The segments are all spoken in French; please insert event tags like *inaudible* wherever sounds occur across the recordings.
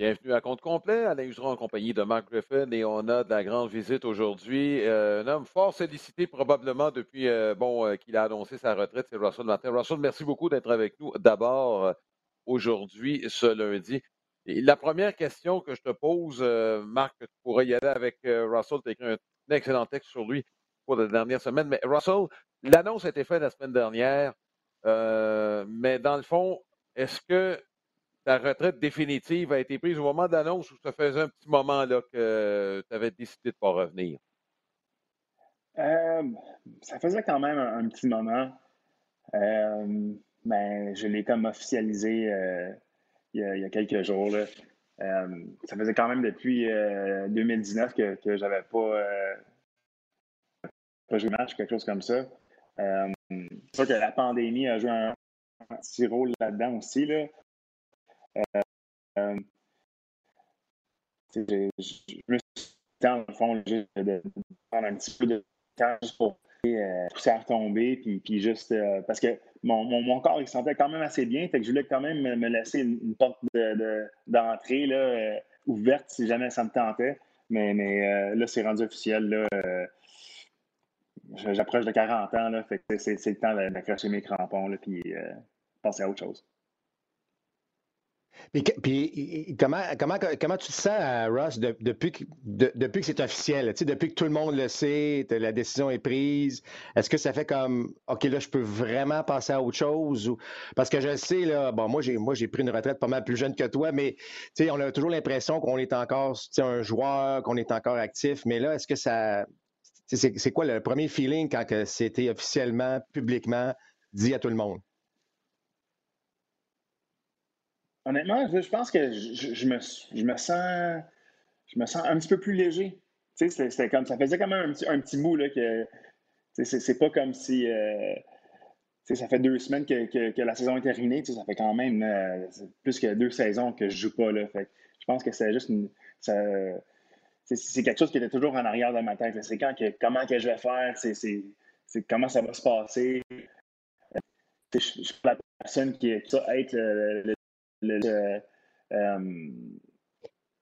Bienvenue à compte complet. Alain Useron en compagnie de Mark Griffin et on a de la grande visite aujourd'hui. Euh, un homme fort sollicité probablement depuis euh, bon, euh, qu'il a annoncé sa retraite, c'est Russell Martin. Russell, merci beaucoup d'être avec nous d'abord aujourd'hui, ce lundi. La première question que je te pose, Marc, tu pourrais y aller avec Russell, tu as écrit un, excellent texte sur lui pour la dernière semaine. Mais Russell, l'annonce a été faite la semaine dernière, mais dans le fond, est-ce que ta retraite définitive a été prise au moment d'annonce ou ça faisait un petit moment là, que tu avais décidé de ne pas revenir? Euh, ça faisait quand même un, petit moment. Euh, mais je l'ai comme officialisé euh, il, y a, quelques jours. ça faisait quand même depuis 2019 que, je n'avais pas, pas joué match, quelque chose comme ça. c'est sûr que la pandémie a joué un, un petit rôle là-dedans aussi. Là. Euh, je me suis dans le fond, de, de, prendre un petit peu de temps juste pour euh, pousser à retomber, puis, puis juste euh, parce que mon, mon, corps il se sentait quand même assez bien, fait que je voulais quand même me, laisser une, porte d'entrée de, euh, ouverte si jamais ça me tentait. Mais, mais là, c'est rendu officiel. J'approche de 40 ans, là, fait que c'est, le temps d'accrocher mes crampons, là, puis passer à autre chose. Puis, comment, comment, comment tu te sens, Ross, depuis, que, depuis que c'est officiel, depuis que tout le monde le sait, la décision est prise? Est-ce que ça fait comme, OK, là, je peux vraiment passer à autre chose? Parce que je sais, là, bon, moi, j'ai, moi, j'ai pris une retraite pas mal plus jeune que toi, mais on a toujours l'impression qu'on est encore un joueur, qu'on est encore actif. Mais là, est-ce que ça. C'est, quoi le premier feeling quand c'était officiellement, publiquement dit à tout le monde? Honnêtement, je pense que je, me, je, me, sens, je me sens un petit peu plus léger. C'était comme, ça faisait quand même un petit, un petit bout là, que c'est pas comme si euh, ça fait deux semaines que, que, la saison est terminée. Ça fait quand même euh, plus que deux saisons que je joue pas. Là. Fait je pense que c'est juste une, c'est quelque chose qui était toujours en arrière de ma tête. C'est quand que, comment que je vais faire, comment ça va se passer. Je, suis la personne qui, qui être le, euh,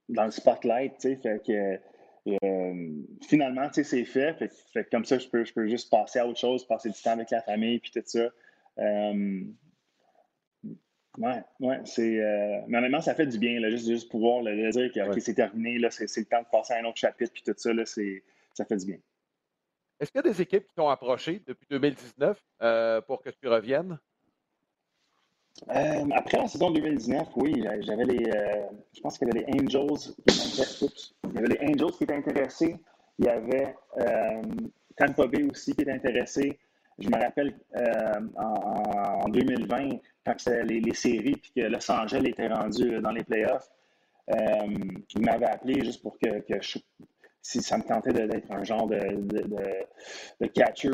dans le spotlight, tu sais, fait que euh, finalement, tu sais, c'est fait, fait, comme ça, je peux, je peux juste passer à autre chose, passer du temps avec la famille, puis tout ça. Euh, ouais, ouais, c'est. mais honnêtement, ça fait du bien, là, juste, juste pouvoir le dire que c'est terminé, là, c'est, le temps de passer à un autre chapitre, puis tout ça, là, c'est, ça fait du bien. Est-ce qu'il y a des équipes qui t'ont approché depuis 2019 pour que tu reviennes? Euh, après la saison 2019, oui, j'avais les. Euh, je pense qu'il y avait les Angels qui Il y avait les Angels qui étaient intéressés. Il y avait euh, Tampa Bay aussi qui était intéressé. Je me rappelle en, 2020, quand c'était les, séries puis que Los Angeles était rendu dans les playoffs, il m'avait appelé juste pour que, si ça me tentait d'être un genre de, de, de, catcher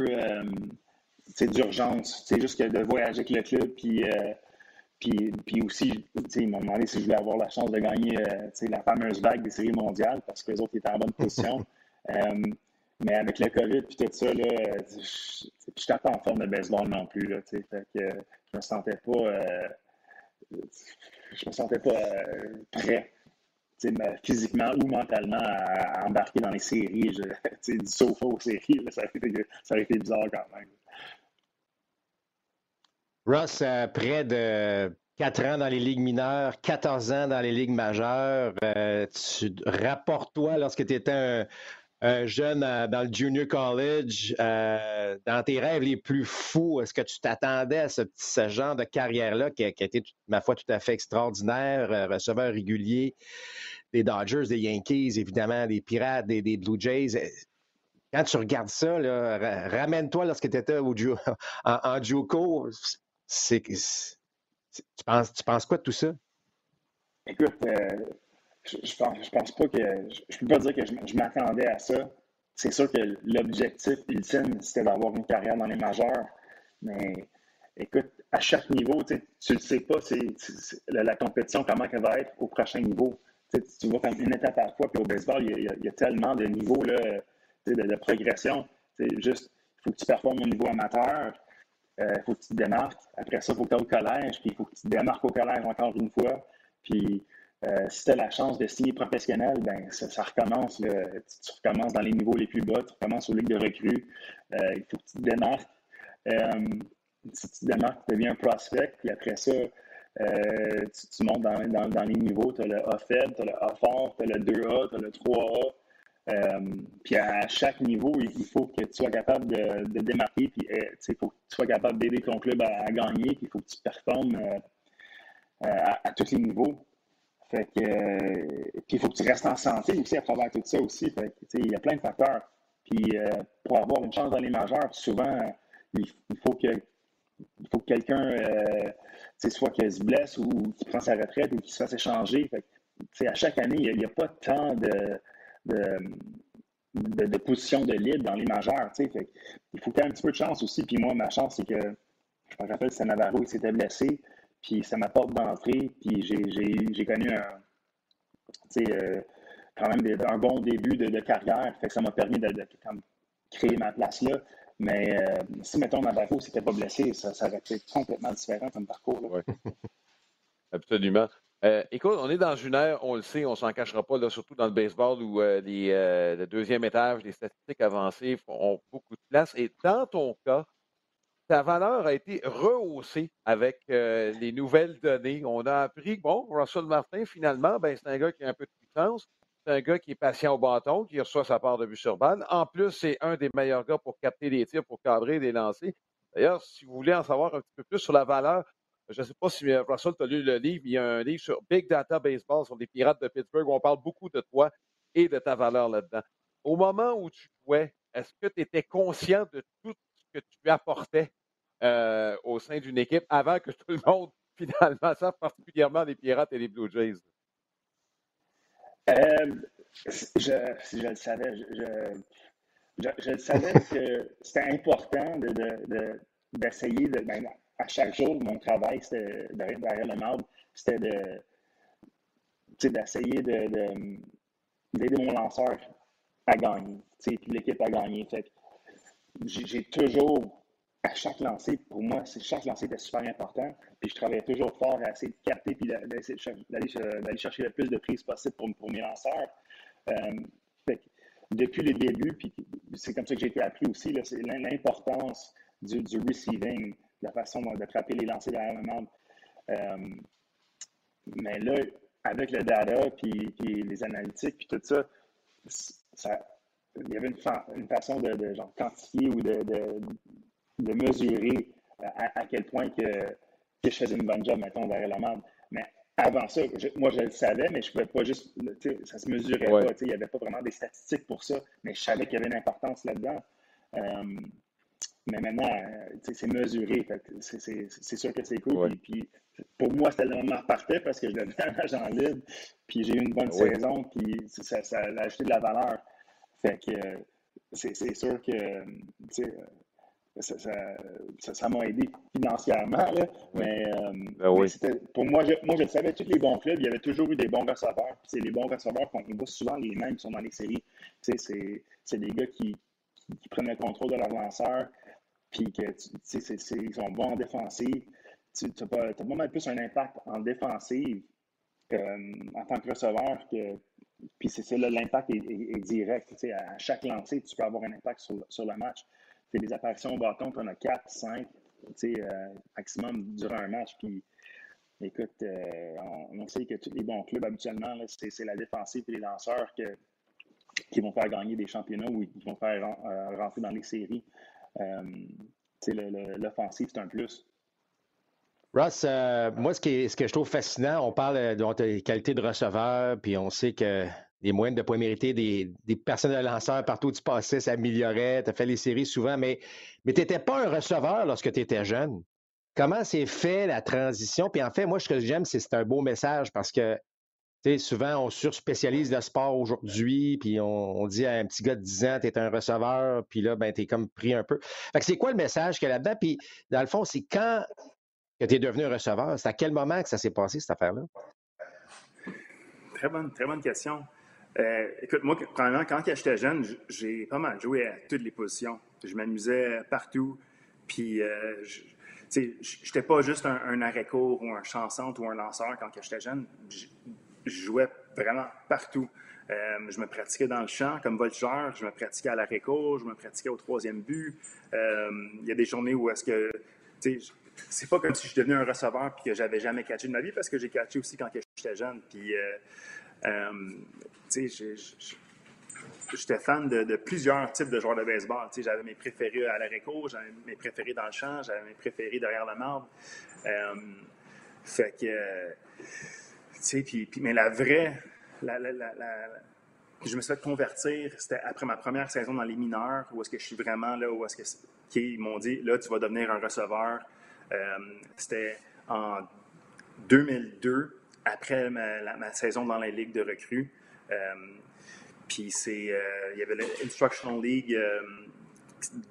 d'urgence. C'est juste que de voyager avec le club puis puis, puis aussi, ils m'ont demandé si je voulais avoir la chance de gagner euh, la fameuse vague des séries mondiales parce que les autres étaient en bonne position. *laughs* Euh, mais avec le COVID et tout ça, là, je n'étais pas en forme de baseball non plus. Là, fait que je me sentais pas. Euh, je me sentais pas prêt physiquement ou mentalement à, embarquer dans les séries. Je, *laughs* du sofa aux séries, ça, ça aurait été bizarre quand même. Ross, près de 4 ans dans les ligues mineures, 14 ans dans les ligues majeures, euh, tu rapportes-toi lorsque tu étais un, jeune euh, dans le junior college, euh, dans tes rêves les plus fous, est-ce que tu t'attendais à ce, genre de carrière-là qui, a été, ma foi, tout à fait extraordinaire, receveur régulier des Dodgers, des Yankees, évidemment, des Pirates, des, Blue Jays? Quand tu regardes ça, ramène-toi lorsque tu étais au, *laughs* en, en JUCO, tu, penses, quoi de tout ça? Écoute, euh, je, pense, pas que. Je, peux pas dire que je, m'attendais à ça. C'est sûr que l'objectif ultime, c'était d'avoir une carrière dans les majeurs. Mais écoute, à chaque niveau, tu ne sais pas la, compétition, comment elle va être au prochain niveau. tu vois comme une étape à la fois. Puis au baseball, il y a, tellement de niveaux là, de, de, progression. juste, il faut que tu performes au niveau amateur. Il euh, faut que tu te démarques. Après ça, il faut que tu ailles au collège, puis il faut que tu te démarques au collège encore une fois. Puis Euh, si tu as la chance de signer professionnel, ben ça, recommence. Tu, recommences dans les niveaux les plus bas, tu recommences aux ligues de recrues. Euh, il faut que tu te démarques. Si tu te démarques, tu deviens un prospect, puis après ça, tu, montes dans, dans, les niveaux. Tu as le A faible, tu as le A fort, tu as le 2A, tu as le 3A. Puis à chaque niveau, il, faut que tu sois capable de, démarquer, puis il faut que tu sois capable d'aider ton club à, gagner, puis il faut que tu performes à, tous les niveaux. Fait que, euh, puis il faut que tu restes en santé aussi à travers tout ça aussi. Fait que, il y a plein de facteurs. Puis euh, pour avoir une chance dans les majeurs, souvent, il, faut que il faut que quelqu'un euh, soit qu'il se blesse ou qu'il prend sa retraite ou qu'il se fasse échanger. Fait à chaque année, il n'y a, pas tant de, de, de, positions de libre dans les majeurs. Fait il faut y ait un petit peu de chance aussi. Puis moi, ma chance, c'est que je me rappelle, c'est Navarro, s'était blessé. Puis ça m'apporte d'entrée. Puis j'ai connu un, euh, quand même un bon début de, carrière. Fait que ça m'a permis de, créer ma place là. Mais euh, si, mettons, Navarro s'était pas blessé, ça, aurait été complètement différent comme parcours. Oui, *laughs* absolument. Euh, écoute, on est dans une ère, on le sait, on s'en cachera pas, surtout dans le baseball où le deuxième étage, les statistiques avancées ont beaucoup de place. Et dans ton cas, sa valeur a été rehaussée avec euh, les nouvelles données. On a appris, bon, Russell Martin, finalement, ben, c'est un gars qui a un peu de puissance. C'est un gars qui est patient au bâton, qui reçoit sa part de vue sur balle. En plus, c'est un des meilleurs gars pour capter les tirs, pour cadrer des lancers. D'ailleurs, si vous voulez en savoir un petit peu plus sur la valeur, je ne sais pas si Russell, tu as lu le livre, il y a un livre sur Big Data Baseball, sur les Pirates de Pittsburgh, où on parle beaucoup de toi et de ta valeur là-dedans. Au moment où tu jouais, est-ce que tu étais conscient de tout que tu apportais euh, au sein d'une équipe avant que tout le monde, *laughs* finalement, sache particulièrement les Pirates et les Blue Jays? Euh, je le savais, je, je, savais que c'était important d'essayer de, ben, à chaque jour, mon travail, c'était derrière, le marbre, c'était de d'essayer de, d'aider mon lanceur à gagner, puis l'équipe à gagner. j'ai toujours à chaque lancé, pour moi, chaque lancé était super important. Puis je travaillais toujours fort à essayer de capter puis d'aller chercher le plus de prises possible pour, pour mes lanceurs. Euh, depuis le début, puis c'est comme ça que j'ai été appris aussi, c'est l'importance du, receiving, la façon d'attraper les lancers derrière le monde. Euh, mais là, avec le data, puis, puis les analytiques, puis tout ça, ça il y avait une, une façon de, de genre, quantifier ou de, de mesurer euh, à, quel point que, je faisais une bonne job, mettons, derrière la marde. Mais avant ça, moi, je le savais, mais je ne pouvais pas juste, ça se mesurait pas, il n'y avait pas vraiment des statistiques pour ça, mais je savais qu'il y avait une importance là-dedans. Euh, mais maintenant, c'est mesuré, c'est sûr que c'est cool. Puis, pour moi, c'était le moment parfait parce que je devenais un agent libre, puis j'ai eu une bonne saison, puis ça, ça, a ajouté de la valeur. Fait que c'est sûr que ça m'a aidé financièrement. Mais, euh, ben pour moi, je, moi, je le savais, tous les bons clubs, il y avait toujours eu des bons receveurs. C'est les bons receveurs qu'on voit souvent les mêmes qui sont dans les séries. C'est des gars qui, qui, prennent le contrôle de leur lanceur, puis que ils sont bons en défensive. Tu as, pas mal plus un impact en défensive en tant que receveur que. Puis c'est là, l'impact est, direct. À chaque lancer, tu peux avoir un impact sur, sur le match des apparitions au bâton, tu en as 4, 5, euh, maximum durant un match. Puis, écoute, euh, on, sait que tous les bons clubs, habituellement, c'est la défensive et les lanceurs qui vont faire gagner des championnats ou qui vont faire euh, rentrer dans les séries. L'offensive, c'est un plus. Ross, moi, ce, que je trouve fascinant, on parle de, de qualité de receveur, puis on sait que les moyennes de points mérités des, des personnes de lanceurs partout où tu passais s'amélioraient. Tu as fait les séries souvent, mais, mais tu n'étais pas un receveur lorsque tu étais jeune. Comment s'est fait la transition? Puis en fait, moi, ce que j'aime, c'est c'est un beau message parce que souvent, on surspécialise le sport aujourd'hui, puis on, dit à un petit gars de 10 ans, tu es un receveur, puis là, ben, tu es comme pris un peu. Fait que c'est quoi le message qu'il y a là-dedans? Puis dans le fond, c'est quand que tu es devenu un receveur? C'est à quel moment que ça s'est passé, cette affaire-là? Très bonne, très bonne question. Euh, écoute, moi, quand j'étais jeune, j'ai pas mal joué à toutes les positions. Je m'amusais partout. Puis, euh, je n'étais pas juste un, arrêt-court ou un chansante ou un lanceur quand j'étais jeune. Jouais vraiment partout. Euh, je me pratiquais dans le champ comme voltigeur, je me pratiquais à la récolte, je me pratiquais au troisième but. Euh, il y a des journées où est-ce que, c'est pas comme si je devenais un receveur puis que j'avais jamais catché de ma vie parce que j'ai catché aussi quand j'étais jeune. Puis, euh, tu j'étais fan de, plusieurs types de joueurs de baseball. J'avais mes préférés à la récolte, j'avais mes préférés dans le champ, j'avais mes préférés derrière la marbre. fait que, puis, mais la vraie je me suis fait convertir, c'était après ma première saison dans les mineurs, où est-ce que je suis vraiment là, où est-ce qu'ils m'ont dit, là, tu vas devenir un receveur. Euh, c'était en 2002, après ma, saison dans la Ligue de recrues. Euh, puis c'est, euh, il y avait l'Instructional League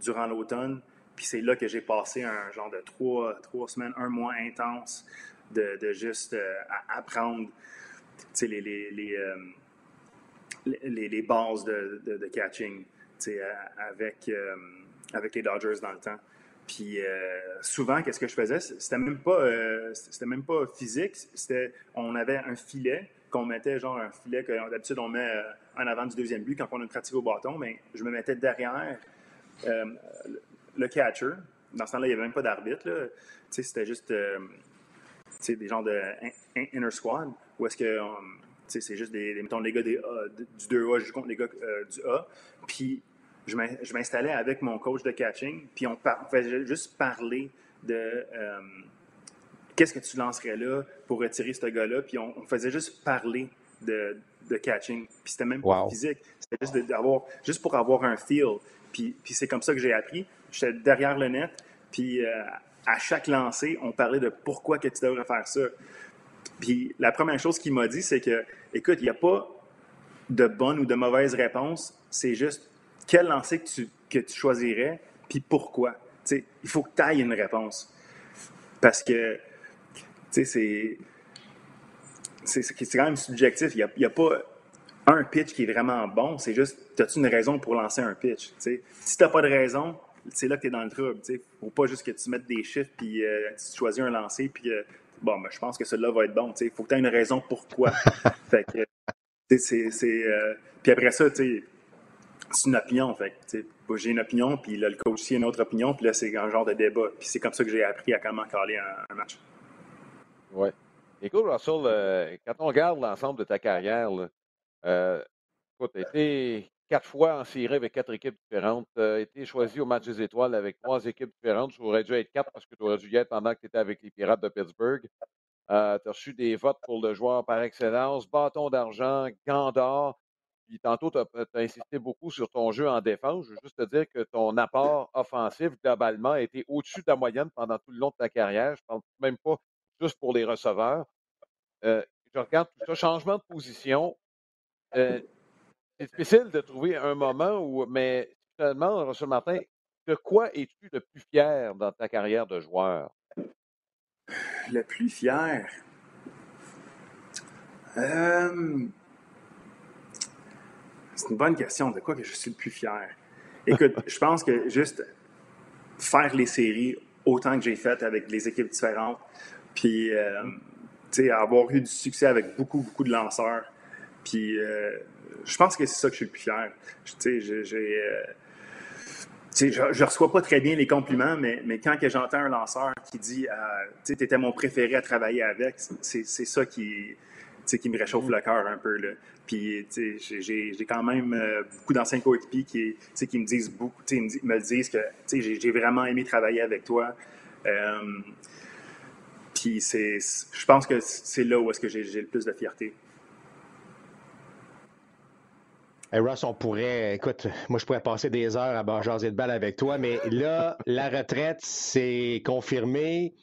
durant l'automne. Puis c'est là que j'ai passé un genre de trois, trois semaines, un mois intense de, juste apprendre les, les, les, euh, les, les, bases de, de, catching avec, euh, avec les Dodgers dans le temps. Puis euh, souvent, qu'est-ce que je faisais? C'était même pas, c'était même pas physique. C'était, on avait un filet qu'on mettait, genre un filet que d'habitude on met en avant du deuxième but quand on a une pratique au bâton. Mais je me mettais derrière le catcher. Dans ce temps-là, il n'y avait même pas d'arbitre. C'était juste des gens de inner squad, ou est-ce que um, c'est juste des, mettons, les gars des du 2A, je contre les gars euh, du A, puis je m'installais avec mon coach de catching, puis on, faisait juste parler de um, qu'est-ce que tu lancerais là pour retirer ce gars-là, puis on, faisait juste parler de, de catching, puis c'était même pas physique, c'était juste, juste pour avoir un feel, puis, puis c'est comme ça que j'ai appris. J'étais derrière le net, puis euh, à chaque lancée, on parlait de pourquoi que tu devrais faire ça. Puis la première chose qu'il m'a dit, c'est que, écoute, il n'y a pas de bonne ou de mauvaise réponse, c'est juste quel lancer que tu, que tu choisirais, puis pourquoi. il faut que tu ailles une réponse. Parce que, tu sais, c'est quand même subjectif. Il n'y a, pas un pitch qui est vraiment bon, c'est juste, as-tu une raison pour lancer un pitch? Si tu n'as pas de raison, c'est là que tu es dans le trouble. Il ne faut pas juste que tu mettes des chiffres puis euh, tu choisis un lancer puis euh, bon, ben, je pense que celui-là va être bon. Il faut que tu aies une raison pourquoi. *laughs* fait que, c'est, euh, puis après ça, c'est une opinion. Fait j'ai une opinion, puis le coach aussi a une autre opinion, puis là, c'est un genre de débat. Puis c'est comme ça que j'ai appris à comment caler un, match. Oui. Écoute, Russell, quand on regarde l'ensemble de ta carrière, tu as été quatre fois en série avec quatre équipes différentes. Tu as été choisi au match des étoiles avec trois équipes différentes. Ça aurait dû être quatre parce que tu aurais dû y être pendant que tu étais avec les Pirates de Pittsburgh. Euh, tu as reçu des votes pour le joueur par excellence, bâton d'argent, gant d'or. Puis tantôt, tu as, insisté beaucoup sur ton jeu en défense. Je veux juste te dire que ton apport offensif, globalement, a été au-dessus de la moyenne pendant tout le long de ta carrière. Je ne parle même pas juste pour les receveurs. Euh, je regarde tout ça, changement de position. Euh, c'est difficile de trouver un moment où, mais finalement, Russell Martin, de quoi es-tu le plus fier dans ta carrière de joueur? Le plus fier? Euh, c'est une bonne question. De quoi que je suis le plus fier? Écoute, *laughs* je pense que juste faire les séries autant que j'ai fait avec les équipes différentes, puis euh, avoir eu du succès avec beaucoup, beaucoup de lanceurs, puis euh, je pense que c'est ça que je suis le plus fier. Tu sais, j'ai. Euh, je, je reçois pas très bien les compliments, mais, mais quand j'entends un lanceur qui dit euh, Tu étais mon préféré à travailler avec, c'est ça qui, qui me réchauffe le cœur un peu. Là. Puis j'ai quand même euh, beaucoup d'anciens coéquipiers qui, qui me disent beaucoup, me, me disent que j'ai vraiment aimé travailler avec toi. puis je pense que c'est là où est-ce que j'ai le plus de fierté. Hey Ross, on pourrait, écoute, moi je pourrais passer des heures à jaser de balle avec toi, mais là, la retraite, c'est confirmé.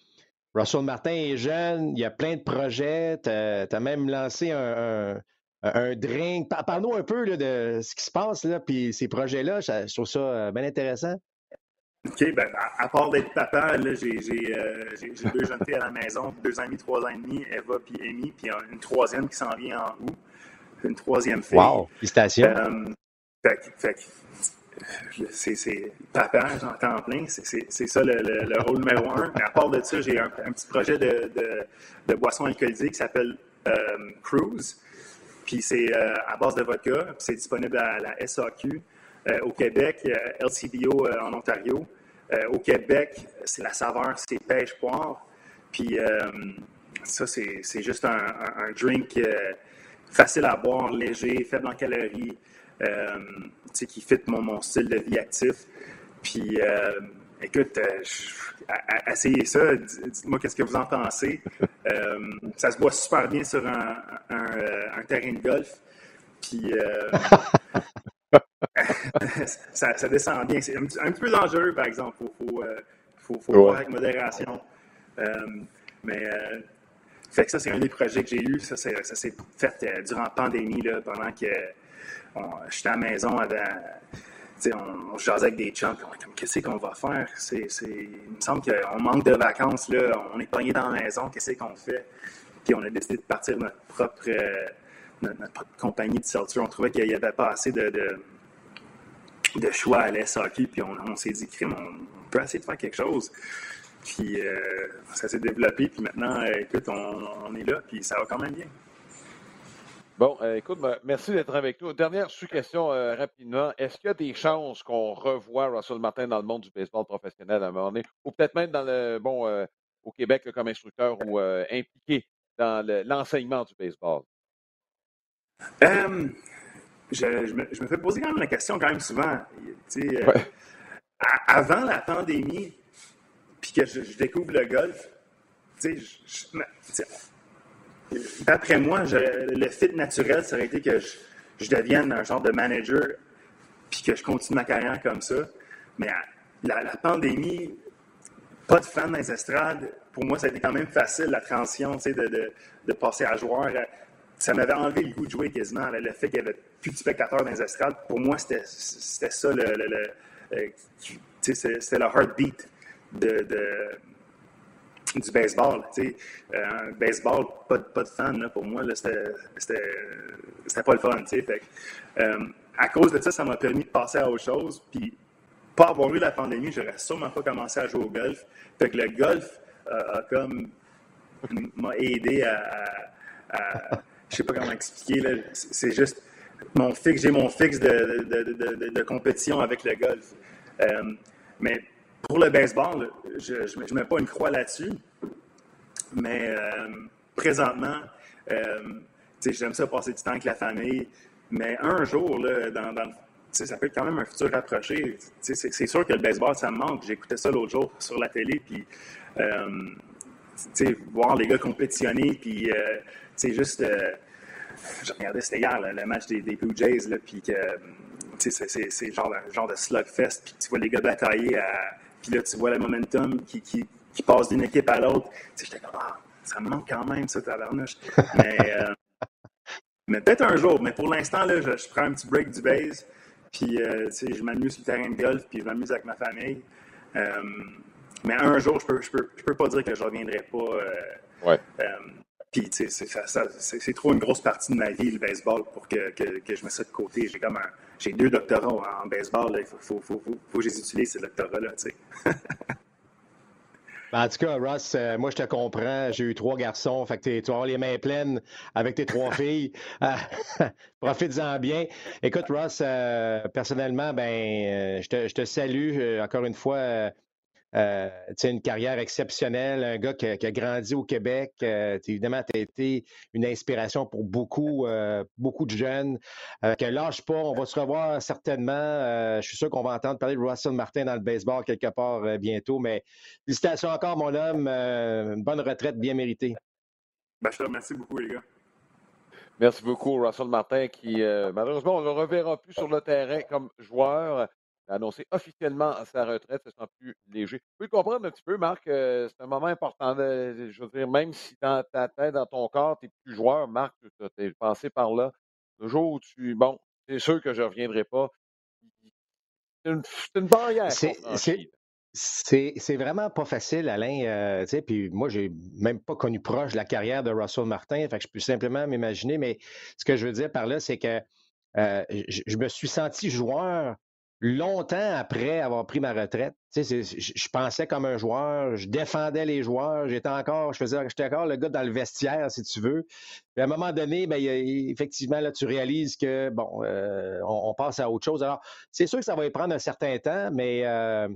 Russell Martin est jeune, il y a plein de projets. Tu as, même lancé un, drink. Parle-nous un peu de ce qui se passe, là, puis ces projets-là. Je trouve ça euh, bien intéressant. OK, ben, à, part d'être papa, euh, j'ai deux jeunes filles à la maison, deux ans et demi, trois ans et demi, Eva puis Amy, puis une troisième qui s'en vient en août une troisième fille. Wow, félicitations. Euh, fait, c'est papa en temps plein, c'est ça le, rôle numéro un. Mais à part de ça, j'ai un, petit projet de, de, boisson alcoolisée qui s'appelle Cruise. Puis c'est à base de vodka. C'est disponible à la SAQ au Québec, LCBO en Ontario. au Québec, c'est la saveur, c'est pêche poire. Puis ça, c'est juste un, drink facile à boire, léger, faible en calories, qui fit mon, mon, style de vie actif. Puis écoute, euh, essayez ça, dites-moi qu'est-ce que vous en pensez. Euh, ça se boit super bien sur un, euh, terrain de golf. Puis *laughs* ça, descend bien. C'est un, petit peu dangereux, par exemple. Il faut, faut, voir avec modération. mais fait que ça, c'est un des projets que j'ai eu. Ça, s'est fait durant la pandémie, pendant que j'étais à la maison avec on, on jasait avec des chums, on comme, qu'est-ce qu'on va faire? Il me semble qu'on manque de vacances, on est pogné dans la maison, qu'est-ce qu'on fait? Puis on a décidé de partir notre propre, euh, compagnie de sortie. On trouvait qu'il n'y avait pas assez de, de, choix à l'SAQ, puis on, s'est dit, on, on, peut essayer de faire quelque chose. Puis euh, ça s'est développé, puis maintenant, euh, écoute, on, est là, puis ça va quand même bien. Bon, euh, écoute, merci d'être avec nous. Dernière sous-question euh, rapidement. Est-ce qu'il y a des chances qu'on revoie Russell Martin dans le monde du baseball professionnel à un moment donné, ou peut-être même dans le bon au Québec comme instructeur ou impliqué dans l'enseignement du baseball? Je, me, fais poser quand même la question quand même souvent. avant la pandémie, puis que je, découvre le golf, tu sais, D'après moi, le fit naturel, ça aurait été que je, devienne un genre de manager puis que je continue ma carrière comme ça. Mais la, pandémie, pas de fans dans les estrades, pour moi, ça a été quand même facile, la transition, de, de, passer à joueur. Ça m'avait enlevé le goût de jouer quasiment. Le fait qu'il n'y avait plus de spectateurs dans les estrades, pour moi, c'était ça, le, le, euh, c'était le heartbeat du baseball. Tu sais. Euh, baseball, pas, pas de fan, pour moi, c'était pas le fun. Tu sais. Fait, euh, à cause de ça, ça m'a permis de passer à autre chose. Puis, pas avoir eu la pandémie, j'aurais sûrement pas commencé à jouer au golf. Fait que le golf euh, a comme m'a aidé à, à, je sais pas comment expliquer c'est juste mon fixe, j'ai mon fixe de, de, de, compétition avec le golf. mais pour le baseball, je ne mets pas une croix là-dessus, mais euh, présentement, euh, j'aime ça passer du temps avec la famille, mais un jour, là, dans, ça peut être quand même un futur rapproché. C'est sûr que le baseball, ça me manque. J'écoutais ça l'autre jour sur la télé, puis euh, voir les gars compétitionner, puis juste. je regardais, c'était hier, le match des, Blue Jays, puis que c'est genre, genre de slugfest, puis tu vois les gars batailler à puis là, tu vois le momentum qui, qui, qui passe d'une équipe à l'autre. Tu sais, j'étais comme, ah, ça me manque quand même, ça, tabarnouche. mais, *laughs* euh, mais peut-être un jour. Mais pour l'instant, là, je, prends un petit break du base. Puis, euh, tu sais, je m'amuse sur le terrain de golf, puis je m'amuse avec ma famille. Euh, mais un jour, je peux, je peux, je peux pas dire que je reviendrai pas. ouais. Puis, tu sais, c'est trop une grosse partie de ma vie, le baseball, pour que, que, que je mette ça de côté. J'ai comme un, j'ai deux doctorats en baseball. Il faut, faut, faut, faut, que je les utilise, ces doctorats-là, tu sais. *laughs* Ben, en tout cas, Ross, euh, moi, je te comprends. J'ai eu trois garçons. Fait que tu vas avoir les mains pleines avec tes trois *laughs* filles. Euh, *laughs* profites-en bien. Écoute, Ross, euh, personnellement, ben, je te, je, te, salue encore une fois. Euh, une carrière exceptionnelle, un gars qui a, grandi au Québec. Euh, évidemment, tu as été une inspiration pour beaucoup, euh, beaucoup de jeunes. que lâche pas, on va se revoir certainement. je suis sûr qu'on va entendre parler de Russell Martin dans le baseball quelque part bientôt. Mais félicitations encore, mon homme. une bonne retraite bien méritée. Ben, je te remercie beaucoup, les gars. Merci beaucoup, Russell Martin, qui malheureusement, on ne le reverra plus sur le terrain comme joueur a annoncé officiellement sa retraite, ce sera plus léger. Tu peux comprendre un petit peu, Marc, euh, c'est un moment important. je veux dire, même si dans ta tête, dans ton corps, tu n'es plus joueur, Marc, tu es passé par là. Le jour où tu. Bon, c'est sûr que je ne reviendrai pas. C'est une, une, barrière. C'est vraiment pas facile, Alain. Euh, puis moi, j'ai même pas connu proche la carrière de Russell Martin, fait que je peux simplement m'imaginer. Mais ce que je veux dire par là, c'est que euh, je, me suis senti joueur longtemps après avoir pris ma retraite. Je, pensais comme un joueur, je défendais les joueurs, j'étais encore, je faisais, j'étais encore le gars dans le vestiaire, si tu veux. Puis à un moment donné, ben, effectivement, là, tu réalises que bon, euh, on, passe à autre chose. Alors, c'est sûr que ça va y prendre un certain temps, mais euh,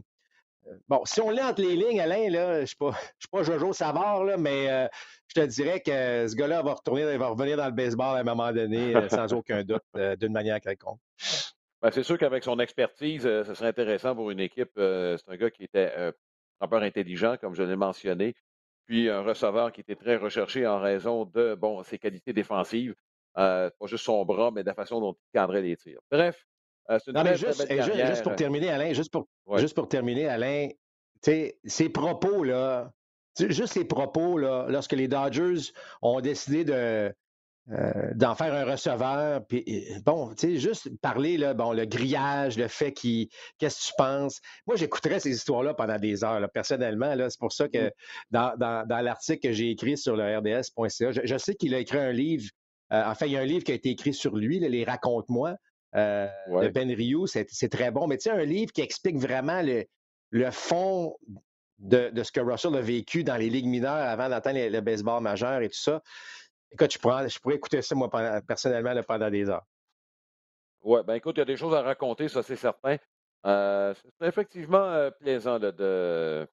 bon, si on lit entre les lignes, Alain, là, je ne suis pas, pas Jojo Savard, là, mais euh, je te dirais que ce gars-là va retourner, va revenir dans le baseball à un moment donné, sans aucun doute, d'une manière quelconque. Ben, c'est sûr qu'avec son expertise, euh, ce serait intéressant pour une équipe. Euh, c'est un gars qui était un frappeur intelligent, comme je l'ai mentionné, puis un receveur qui était très recherché en raison de bon, ses qualités défensives. Euh, pas juste son bras, mais de la façon dont il cadrait les tirs. Bref, c'est une très, juste, juste, pour terminer, Alain, juste pour, juste pour terminer, Alain, ces propos, là, juste ces propos, là, lorsque les Dodgers ont décidé de, euh, d'en faire un receveur. Puis, bon, tu sais, juste parler, là, bon, le grillage, le fait qu'il. Qu'est-ce que tu penses? Moi, j'écouterais ces histoires-là pendant des heures, personnellement. Là, c'est pour ça que mmh. dans, l'article que j'ai écrit sur le RDS.ca, je, sais qu'il a écrit un livre. Euh, enfin, il y a un livre qui a été écrit sur lui, Les Raconte-moi, euh, de Ben. C'est très bon. Mais tu sais, un livre qui explique vraiment le, le fond de, ce que Russell a vécu dans les ligues mineures avant d'atteindre le baseball majeur et tout ça. Écoute, je pourrais, écouter ça, moi, personnellement, pendant des heures. Oui, ben écoute, il y a des choses à raconter, ça, c'est certain. Euh, c'est effectivement euh, plaisant de, de,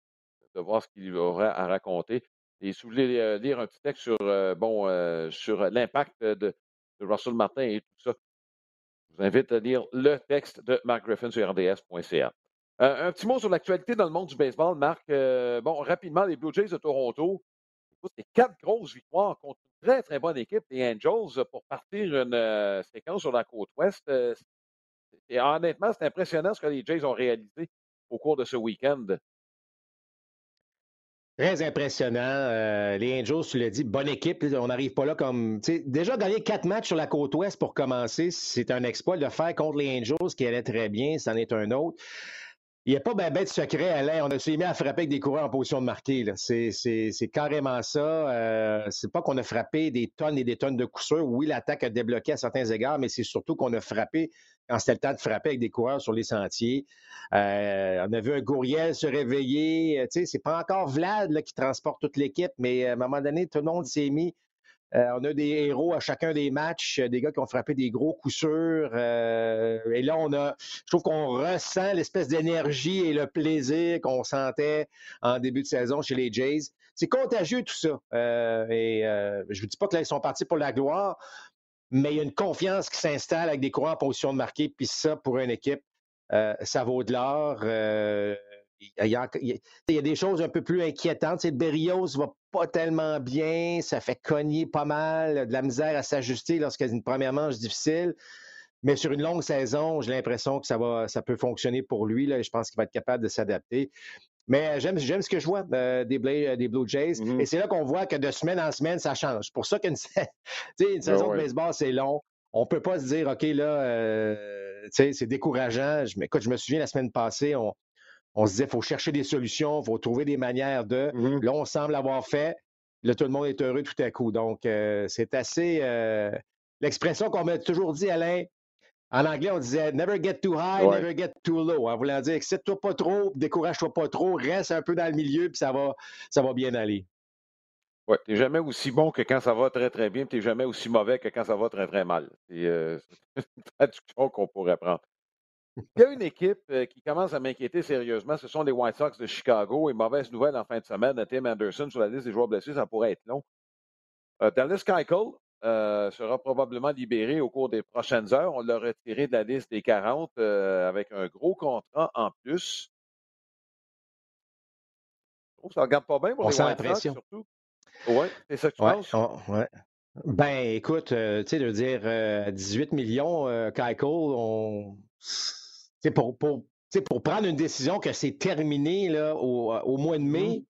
voir ce qu'il aurait à raconter. Et si vous voulez euh, lire un petit texte sur, bon, sur l'impact de, Russell Martin et tout ça, je vous invite à lire le texte de Mark Griffin sur rds.ca. un petit mot sur l'actualité dans le monde du baseball, Marc. bon, rapidement, les Blue Jays de Toronto, c'est quatre grosses victoires contre très, très bonne équipe, les Angels, euh, pour partir une euh, séquence sur la côte ouest. Euh, honnêtement, c'est impressionnant ce que les Jays ont réalisé au cours de ce week-end. Très impressionnant. les Angels, tu l'as dit, bonne équipe. On n'arrive pas là comme. Déjà, gagner quatre matchs sur la côte ouest pour commencer, c'est un exploit de faire contre les Angels qui allait très bien. C'en est un autre. Il n'y a pas ben, ben de secret, Alain. On s'est mis à frapper avec des coureurs en position de marquer. C'est carrément ça. Euh, c'est pas qu'on a frappé des tonnes et des tonnes de coups sûrs. Oui, l'attaque a débloqué à certains égards, mais c'est surtout qu'on a frappé quand c'était le temps de frapper avec des coureurs sur les sentiers. Euh, on a vu un Gouriel se réveiller. Euh, tu sais, c'est pas encore Vlad qui transporte toute l'équipe, mais à un moment donné, tout le monde s'est mis euh, on a des héros à chacun des matchs, euh, des gars qui ont frappé des gros coups sûrs. Euh, et là, on a, je trouve qu'on ressent l'espèce d'énergie et le plaisir qu'on sentait en début de saison chez les Jays. C'est contagieux tout ça. et je vous dis pas que là, ils sont partis pour la gloire, mais il y a une confiance qui s'installe avec des coureurs en position de marquer. Puis ça, pour une équipe, ça vaut de l'or il y, a, des choses un peu plus inquiétantes. Berrios va pas tellement bien, ça fait cogner pas mal, de la misère à s'ajuster lorsqu'il y a une première manche difficile. Mais sur une longue saison, j'ai l'impression que ça va, ça peut fonctionner pour lui. Là, et je pense qu'il va être capable de s'adapter. Mais euh, j'aime, j'aime ce que je vois euh, des, euh, des, Blue Jays. Mm-hmm. Et c'est là qu'on voit que de semaine en semaine, ça change. C'est pour ça qu'une *laughs* une saison de baseball, c'est long. On ne peut pas se dire, OK, là, c'est décourageant. Je, écoute, je me souviens la semaine passée, on, on se disait, il faut chercher des solutions, il faut trouver des manières de. Mm-hmm. Là, on semble avoir fait. Là, tout le monde est heureux tout à coup. Donc, euh, c'est assez. Euh, l'expression qu'on m'a toujours dit, Alain, en anglais, on disait never get too high, never get too low. En voulant dire, excite-toi pas trop, décourage-toi pas trop, reste un peu dans le milieu, puis ça va, ça va bien aller. Oui, tu n'es jamais aussi bon que quand ça va très, très bien, tu n'es jamais aussi mauvais que quand ça va très, très mal. *laughs* C'est euh, une *laughs* traduction qu'on pourrait prendre. Il y a une équipe euh, qui commence à m'inquiéter sérieusement, ce sont les White Sox de Chicago. Et mauvaise nouvelle en fin de semaine, Tim Anderson sur la liste des joueurs blessés, ça pourrait être long. Euh, Dallas Keuchel euh, sera probablement libéré au cours des prochaines heures. On l'a retiré de la liste des 40 avec un gros contrat en plus. Oh, ça ne regarde pas bien pour les White Sox, surtout. Oui, c'est ça que tu penses? ouais. Ben, écoute, tu sais, de dire 18 millions, Keuchel, on pour, pour, pour prendre une décision que c'est terminé là, au, euh, mois de mai,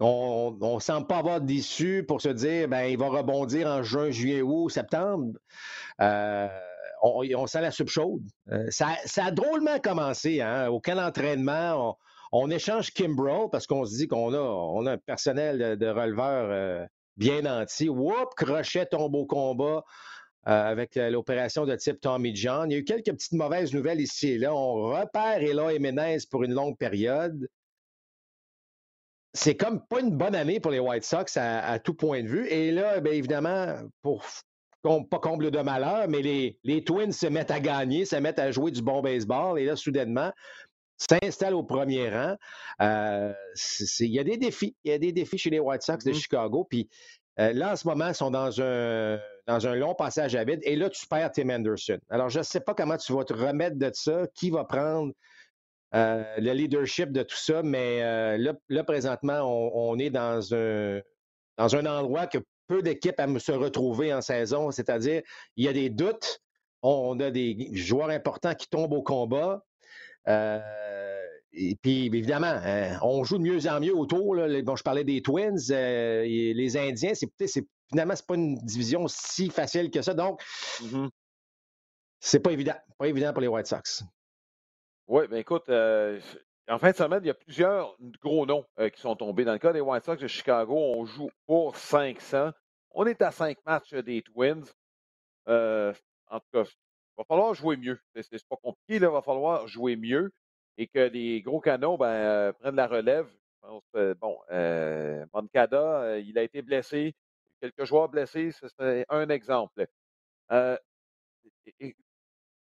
mmh. on ne semble pas avoir d'issue pour se dire ben, il va rebondir en juin, juillet, août, septembre. Euh, on, sent la soupe chaude. Euh, ça, a drôlement commencé. Hein? Aucun entraînement. On, échange Kimbrell parce qu'on se dit qu'on a, on a un personnel de, releveur bien entier. Whoop, crochet tombe au combat. Avec l'opération de type Tommy John. Il y a eu quelques petites mauvaises nouvelles ici et là. On repère Eloy Jiménez pour une longue période. C'est comme pas une bonne année pour les White Sox à, tout point de vue. Et là, bien évidemment, pour pas comble de malheur, mais les, les Twins se mettent à gagner, se mettent à jouer du bon baseball. Et là, soudainement, s'installe au premier rang. Euh, il y a des défis. Il y a des défis chez les White Sox de mm-hmm. Chicago. Puis euh, là, en ce moment, ils sont dans un, dans un long passage à vide. Et là, tu perds Tim Anderson. Alors, je ne sais pas comment tu vas te remettre de ça. Qui va prendre euh, le leadership de tout ça? Mais là, présentement, on, est dans un, endroit que peu d'équipes aiment se retrouver en saison. C'est-à-dire, il y a des doutes. On a des joueurs importants qui tombent au combat. Euh, et puis, évidemment, hein, on joue de mieux en mieux autour. Bon, je parlais des Twins. Euh, les Indiens, c'est, finalement, c'est pas une division si facile que ça. Donc, mm-hmm. c'est pas évident. Pas évident pour les White Sox. Oui, bien écoute, euh, en fin de semaine, il y a plusieurs gros noms qui sont tombés. Dans le cas des White Sox de Chicago, on joue pour 500. On est à 5 matchs des Twins. en tout cas, va falloir jouer mieux. C'est pas compliqué, il va falloir jouer mieux et que les gros canons ben, euh, prennent la relève. Je pense, bon, euh, Moncada, euh, il a été blessé. Quelques joueurs blessés, c'est un exemple.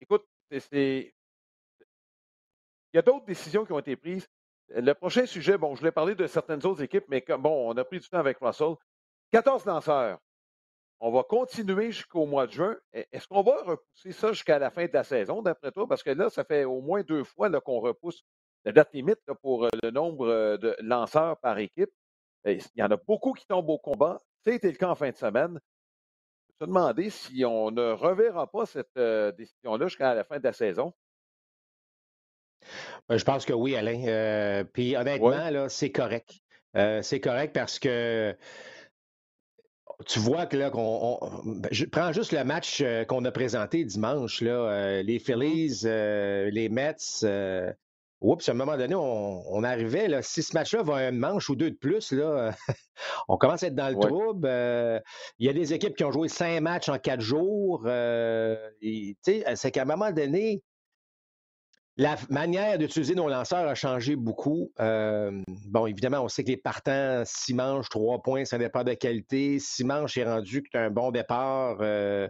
écoute, c'est. Il y a d'autres décisions qui ont été prises. Le prochain sujet, bon, je voulais parler de certaines autres équipes, mais bon, on a pris du temps avec Russell. 14 lanceurs on va continuer jusqu'au mois de juin. E, est-ce qu'on va repousser ça jusqu'à la fin de la saison, d'après toi? Parce que là, ça fait au moins deux fois qu'on repousse la date limite pour euh, le nombre euh, de lanceurs par équipe. Il y en a beaucoup qui tombent au combat. C'était le cas en fin de semaine. Je me demander si on ne reverra pas cette euh, décision-là jusqu'à la fin de la saison. Ben, je pense que oui, Alain. puis honnêtement, c'est correct. c'est correct parce que tu vois que là, ben, je prends juste le match euh, qu'on a présenté dimanche, là, euh, les mmh Phillies, euh, les Mets. Oups, à un moment donné, on, arrivait, là, si ce match-là va une manche ou deux de plus, là, *laughs* on commence à être dans le trouble. Il y a des équipes qui ont joué cinq matchs en quatre jours. c'est qu'à un moment donné, la manière d'utiliser nos lanceurs a changé beaucoup. Euh, bon, évidemment, on sait que les partants, six manches, trois points, ça dépend de qualité. Six manches est rendu que tu as un bon départ. Euh,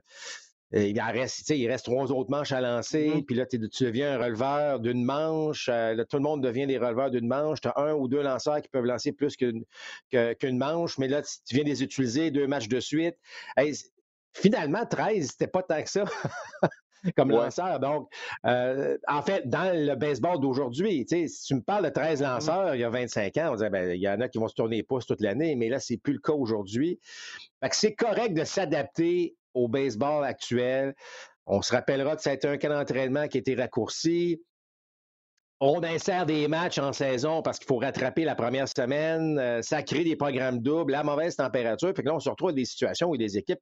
il, reste, il reste trois autres manches à lancer. Mm-hmm. Puis là, tu deviens un releveur d'une manche. Euh, tout le monde devient des releveurs d'une manche. Tu as un ou deux lanceurs qui peuvent lancer plus qu'une manche. Mais là, tu viens les utiliser deux matchs de suite. finalement, 13, c'était pas tant que ça. *laughs* comme lanceur. Donc, euh, en fait, dans le baseball d'aujourd'hui, si tu me parles de 13 mmh lanceurs il y a 25 ans, on disait, ben, il y en a qui vont se tourner les pouces toute l'année, mais là, c'est plus le cas aujourd'hui. c'est correct de s'adapter au baseball actuel. On se rappellera que été un cas d'entraînement qui a été raccourci. On insère des matchs en saison parce qu'il faut rattraper la première semaine. Euh, ça crée des programmes doubles à mauvaise température. Puis là, on se retrouve dans des situations où des équipes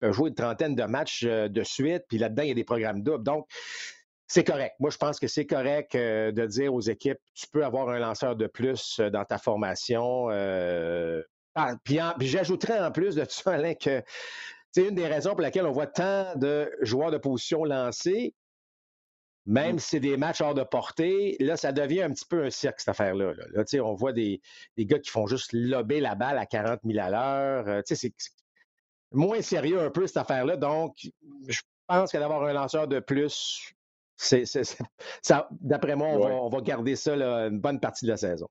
peuvent jouer une trentaine de matchs euh, de suite. Puis là-dedans, il y a des programmes doubles. Donc, c'est correct. Moi, je pense que c'est correct euh, de dire aux équipes, tu peux avoir un lanceur de plus dans ta formation. Ah, puis, puis j'ajouterais en plus de ça, Alain, que c'est une des raisons pour laquelle on voit tant de joueurs de position lancés même mmh. si c'est des matchs hors de portée, là, ça devient un petit peu un cirque, cette affaire-là. Là. on voit des, des, gars qui font juste lober la balle à 40 000 à l'heure. Euh, c'est moins sérieux un peu, cette affaire-là. Donc, je pense que d'avoir un lanceur de plus, c'est, *laughs* ça, d'après moi, on, va, garder ça une bonne partie de la saison.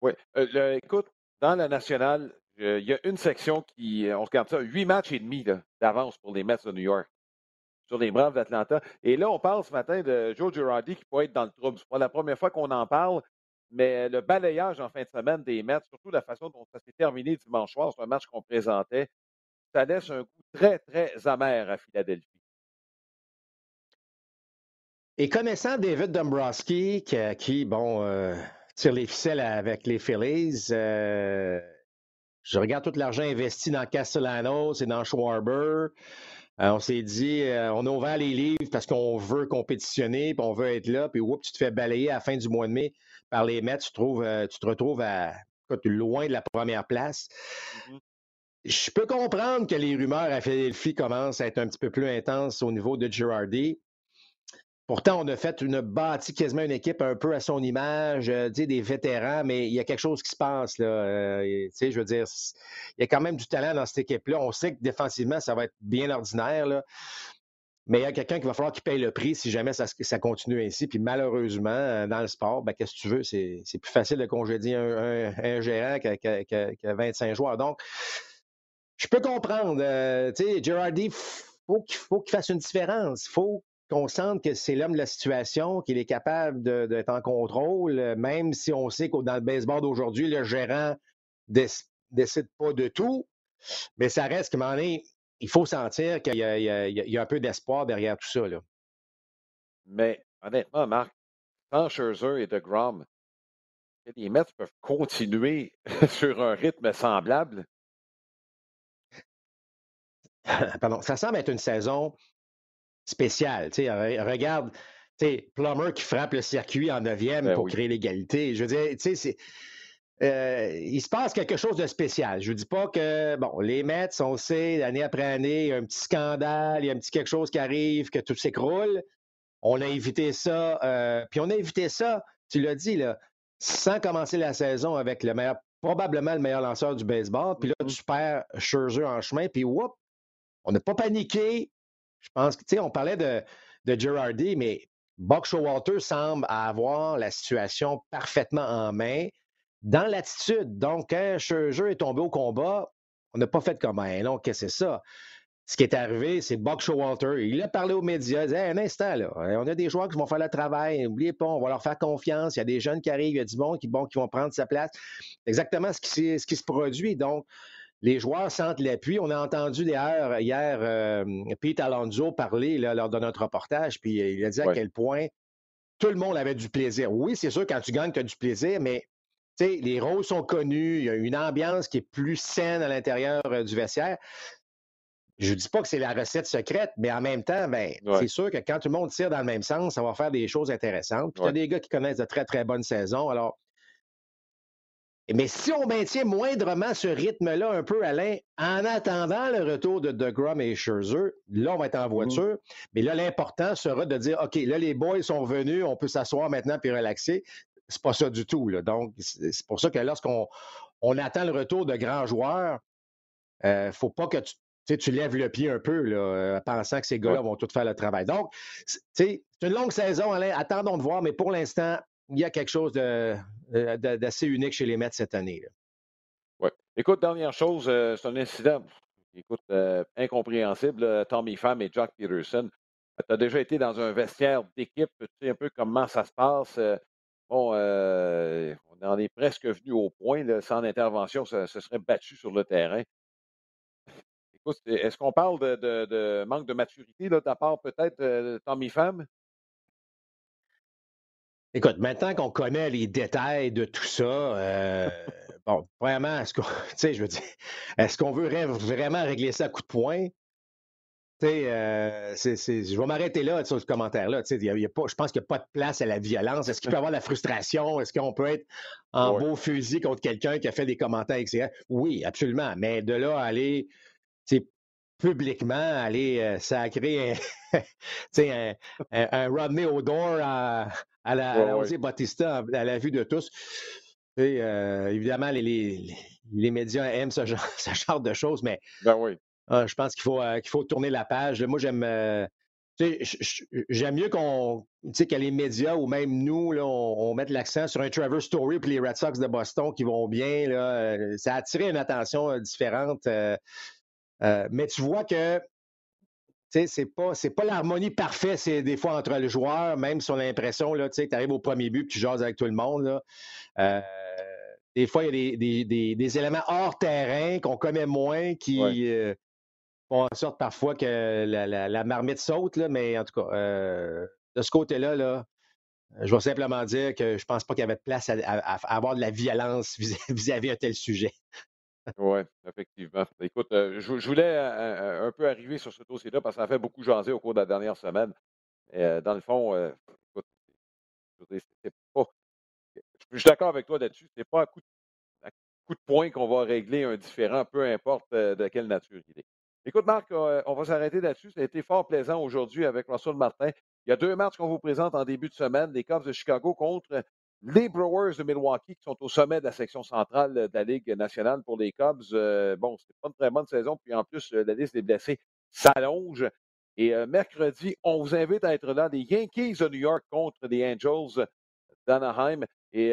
Oui. Euh, écoute, dans la nationale, il y a une section qui, on regarde ça, huit matchs et demi d'avance pour les Mets de New York sur les Braves d'Atlanta. Et là, on parle ce matin de Joe Girardi qui pourrait être dans le trouble. Ce n'est pas la première fois qu'on en parle, mais le balayage en fin de semaine des Mets, surtout la façon dont ça s'est terminé dimanche soir, c'est un match qu'on présentait, ça laisse un goût très, très amer à Philadelphie. Et connaissant David Dombrowski, qui, bon, euh, tire les ficelles avec les Phillies, euh, je regarde tout l'argent investi dans Castellanos et dans Schwarber. Euh, on s'est dit, euh, on a ouvert les livres parce qu'on veut compétitionner, puis on veut être là, puis oups, tu te fais balayer à la fin du mois de mai par les Mets, tu, trouves, euh, tu te retrouves à, loin de la première place. Mm-hmm. je peux comprendre que les rumeurs à Philadelphie commencent à être un petit peu plus intenses au niveau de Girardi. Pourtant, on a fait une bâtie quasiment une équipe un peu à son image, euh, des vétérans, mais il y a quelque chose qui se passe. Là, euh, je veux dire, il y a quand même du talent dans cette équipe-là. On sait que défensivement, ça va être bien ordinaire. Mais il y a quelqu'un qui va falloir qu'il paye le prix si jamais ça, continue ainsi. Puis malheureusement, euh, dans le sport, ben, qu'est-ce que tu veux? C'est, plus facile de congédier un, gérant qui a 25 joueurs. Donc, je peux comprendre. Euh, tu sais, faut qu'il faut qu'il fasse une différence. Faut qu'on sente que c'est l'homme de la situation, qu'il est capable d'être en contrôle, même si on sait que dans le baseball d'aujourd'hui, le gérant décide pas de tout. Mais ça reste que, donné, il faut sentir qu'il y, a un peu d'espoir derrière tout ça. Là. Mais honnêtement, Marc, sans Scherzer et de Grom, les Mets peuvent continuer *laughs* sur un rythme semblable. *laughs* Pardon, ça semble être une saison spéciale. regarde, Plummer qui frappe le circuit en neuvième ben pour créer l'égalité. Je veux dire, c'est euh, il se passe quelque chose de spécial. Je ne dis pas que, bon, les Mets, on sait, année après année, il y a un petit scandale, il y a un petit quelque chose qui arrive, que tout s'écroule. On a évité ça, euh, puis on a évité ça, tu l'as dit, là, sans commencer la saison avec le meilleur, probablement le meilleur lanceur du baseball. Puis là, mm-hmm. tu perds Scherzer en chemin, puis whoop, on n'a pas paniqué. Je pense que, tu sais, on parlait de, de Girardi, mais Buck Showalter semble avoir la situation parfaitement en main dans l'attitude. Donc, quand Scherzer est tombé au combat, on n'a pas fait comme un non, qu'est-ce que c'est ça? Ce qui est arrivé, c'est Buck Showalter. Il a parlé aux médias. Il dit un instant, là, on a des joueurs qui vont faire le travail. N'oubliez pas, on va leur faire confiance. Il y a des jeunes qui arrivent, il y a du monde qui, bon, qui vont prendre sa place. Exactement ce qui, ce qui se produit. Donc, les joueurs sentent l'appui. On a entendu d'ailleurs hier euh, Pete Alonso parler lors de notre reportage, puis il a dit à quel point tout le monde avait du plaisir. Oui, c'est sûr, quand tu gagnes, tu as du plaisir, mais les rôles sont connus, il y a une ambiance qui est plus saine à l'intérieur euh, du vestiaire. Je ne dis pas que c'est la recette secrète, mais en même temps, ben, c'est sûr que quand tout le monde tire dans le même sens, ça va faire des choses intéressantes. Puis tu as des gars qui connaissent de très, très bonnes saisons. Alors, mais si on maintient moindrement ce rythme-là un peu, Alain, en attendant le retour de DeGrom et Scherzer, là, on va être en mmh voiture. Mais là, l'important sera de dire, OK, là, les boys sont venus, on peut s'asseoir maintenant puis relaxer c'est pas ça du tout. Là. Donc, c'est pour ça que lorsqu'on on attend le retour de grands joueurs, il euh, ne faut pas que tu, tu lèves le pied un peu là, euh, pensant que ces gars-là vont tout faire le travail. Donc, c'est une longue saison, Alain. Attendons de voir, mais pour l'instant, il y a quelque chose euh, d'assez unique chez les Mets cette année. Oui. Écoute, dernière chose, c'est un incident écoute, incompréhensible. Tommy Pham et Jack Peterson. Tu as déjà été dans un vestiaire d'équipe, tu sais un peu comment ça se passe. Bon, euh, on en est presque venu au point, sans intervention, ça se serait battu sur le terrain. Écoute, est-ce qu'on parle de, manque de maturité de ta part, peut-être, euh, Tommy Femme? Écoute, maintenant qu'on connaît les détails de tout ça, euh, *laughs* bon, vraiment, est-ce qu'on, *laughs* je veux dire, est-ce qu'on veut vraiment régler ça à coup de poing? Euh, je vais m'arrêter là sur ce commentaire-là. je pense qu'il n'y a pas de place à la violence. Est-ce qu'il peut y avoir de la frustration? Est-ce qu'on peut être en beau fusil contre quelqu'un qui a fait des commentaires etc. Oui, absolument. Mais de là à aller publiquement, aller euh, sacrer *laughs* un, un, Rodney Odor à, la, ouais, Bautista à la vue de tous. Euh, évidemment, les, les, médias aiment ce genre, *laughs* ce genre de choses, mais ben oui. Ah, je pense qu'il faut, euh, qu'il faut tourner la page. Moi, j'aime. Euh, j'aime mieux qu'on, que les médias ou même nous, là, on, mette l'accent sur un Trevor Story puis les Red Sox de Boston qui vont bien. Là, euh, ça a attiré une attention différente. Mais tu vois que c'est pas, pas l'harmonie parfaite, c'est des fois entre le joueur, même si on a l'impression, tu arrives au premier but et tu jases avec tout le monde. Là. des fois, il y a des, des, des, éléments hors terrain qu'on connaît moins qui, font en sorte parfois que la, marmite saute, là, mais en tout cas, euh, de ce côté-là, là, je vais simplement dire que je pense pas qu'il y avait de place à, avoir de la violence *laughs* vis-à-vis un tel sujet. Oui, effectivement. Écoute, euh, je, voulais euh, un, peu arriver sur ce dossier-là parce que ça a fait beaucoup jaser au cours de la dernière semaine. dans le fond, écoute, je, pas, je suis d'accord avec toi là-dessus. C'est pas un coup de coup de poing qu'on va régler un différent, peu importe de quelle nature il est. Écoute, Marc, on va s'arrêter là-dessus. Ça a été fort plaisant aujourd'hui avec Russell Martin. Il y a deux matchs qu'on vous présente en début de semaine. Les Cubs de Chicago contre les Brewers de Milwaukee qui sont au sommet de la section centrale de la Ligue nationale pour les Cubs. bon, c'est pas une très bonne saison. Puis en plus, la liste des blessés s'allonge. Et mercredi, on vous invite à être là. Les Yankees de New York contre les Angels d'Anaheim. Et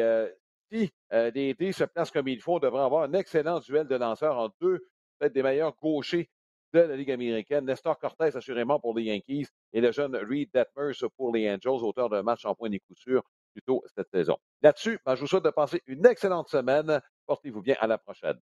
si les se placent comme il faut, on devrait avoir un excellent duel de lanceurs entre deux, peut-être des meilleurs gauchers de la Ligue américaine. Nestor Cortez, assurément pour les Yankees, et le jeune Reed Detmers pour les Angels, auteur d'un match en point des sûrs plus tôt cette saison. Là-dessus, ben, je vous souhaite de passer une excellente semaine. Portez-vous bien. À la prochaine.